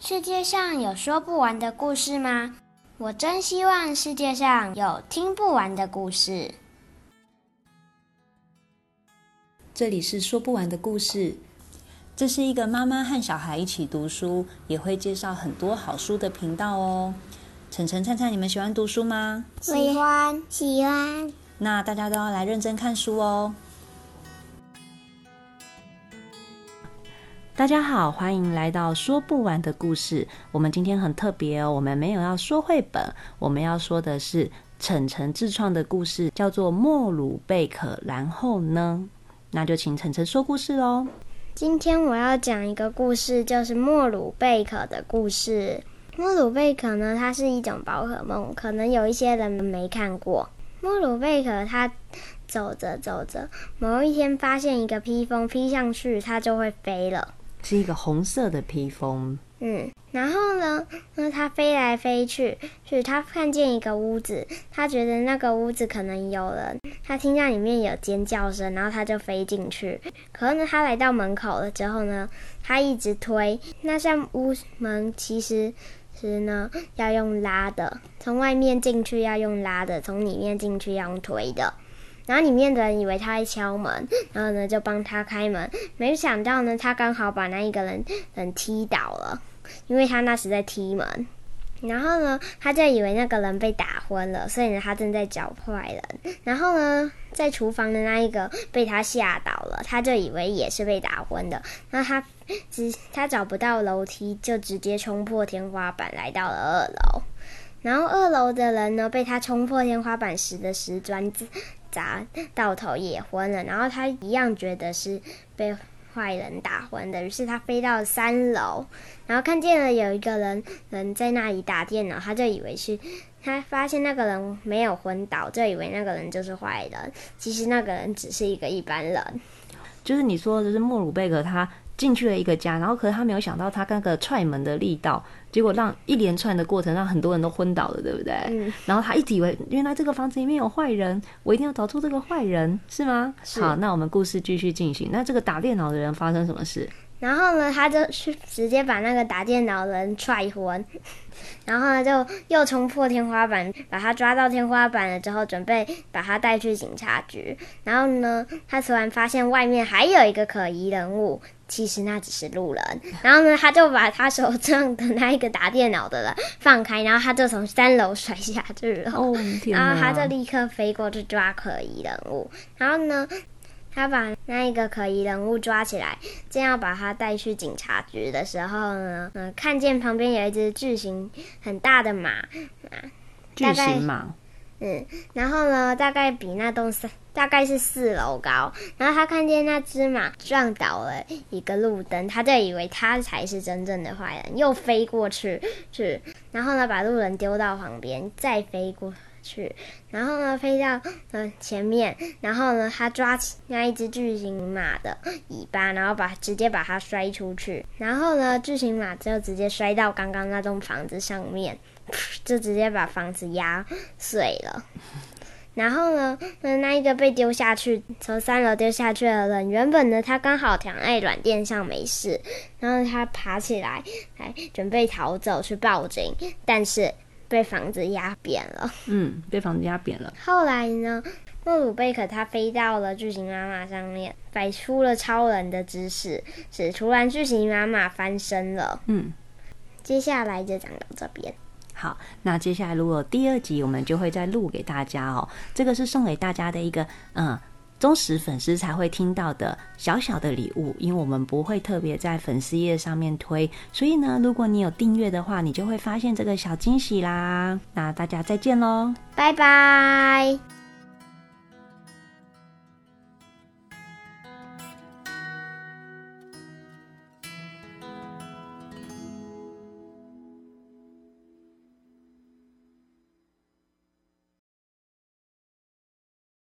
世界上有说不完的故事吗？我真希望世界上有听不完的故事。这里是说不完的故事，这是一个妈妈和小孩一起读书，也会介绍很多好书的频道哦。晨晨、灿灿，你们喜欢读书吗？喜欢，喜欢。那大家都要来认真看书哦。大家好，欢迎来到说不完的故事。我们今天很特别哦，我们没有要说绘本，我们要说的是晨晨自创的故事，叫做《莫鲁贝壳》。然后呢，那就请晨晨说故事喽。今天我要讲一个故事，就是莫鲁贝壳的故事。莫鲁贝壳呢，它是一种宝可梦，可能有一些人没看过。莫鲁贝壳它走着走着，某一天发现一个披风，披上去它就会飞了。是一个红色的披风。嗯，然后呢，那它飞来飞去，去它看见一个屋子，它觉得那个屋子可能有人，它听到里面有尖叫声，然后它就飞进去。可是呢，它来到门口了之后呢，它一直推那扇屋门，其实是呢要用拉的，从外面进去要用拉的，从里面进去要用推的。然后里面的人以为他在敲门，然后呢就帮他开门，没想到呢他刚好把那一个人人踢倒了，因为他那时在踢门。然后呢他就以为那个人被打昏了，所以呢他正在找坏人。然后呢在厨房的那一个被他吓倒了，他就以为也是被打昏的。那他只他找不到楼梯，就直接冲破天花板来到了二楼。然后二楼的人呢被他冲破天花板时的石砖。砸到头也昏了，然后他一样觉得是被坏人打昏的，于是他飞到三楼，然后看见了有一个人人在那里打电脑，他就以为是，他发现那个人没有昏倒，就以为那个人就是坏人，其实那个人只是一个一般人。就是你说的，是莫鲁贝格他。进去了一个家，然后可是他没有想到他那个踹门的力道，结果让一连串的过程让很多人都昏倒了，对不对？嗯。然后他一直以为原来这个房子里面有坏人，我一定要找出这个坏人，是吗？是。好，那我们故事继续进行。那这个打电脑的人发生什么事？然后呢，他就去直接把那个打电脑的人踹昏，然后呢就又冲破天花板，把他抓到天花板了之后，准备把他带去警察局。然后呢，他突然发现外面还有一个可疑人物。其实那只是路人，然后呢，他就把他手上的那一个打电脑的人放开，然后他就从三楼摔下去了。哦，然后他就立刻飞过去抓可疑人物，然后呢，他把那一个可疑人物抓起来，正要把他带去警察局的时候呢，嗯，看见旁边有一只巨型很大的马，巨型马。嗯，然后呢，大概比那栋三大概是四楼高。然后他看见那只马撞倒了一个路灯，他就以为他才是真正的坏人，又飞过去去，然后呢，把路人丢到旁边，再飞过去，然后呢，飞到嗯前面，然后呢，他抓起那一只巨型马的尾巴，然后把直接把它摔出去，然后呢，巨型马就直接摔到刚刚那栋房子上面。就直接把房子压碎了，然后呢，那那一个被丢下去，从三楼丢下去的人，原本呢，他刚好躺在软垫上没事，然后他爬起来，还准备逃走去报警，但是被房子压扁了。嗯，被房子压扁了。后来呢，莫鲁贝克他飞到了巨型妈妈上面，摆出了超人的姿势，使突然巨型妈妈翻身了。嗯，接下来就讲到这边。好，那接下来如果第二集我们就会再录给大家哦。这个是送给大家的一个嗯忠实粉丝才会听到的小小的礼物，因为我们不会特别在粉丝页上面推，所以呢，如果你有订阅的话，你就会发现这个小惊喜啦。那大家再见喽，拜拜。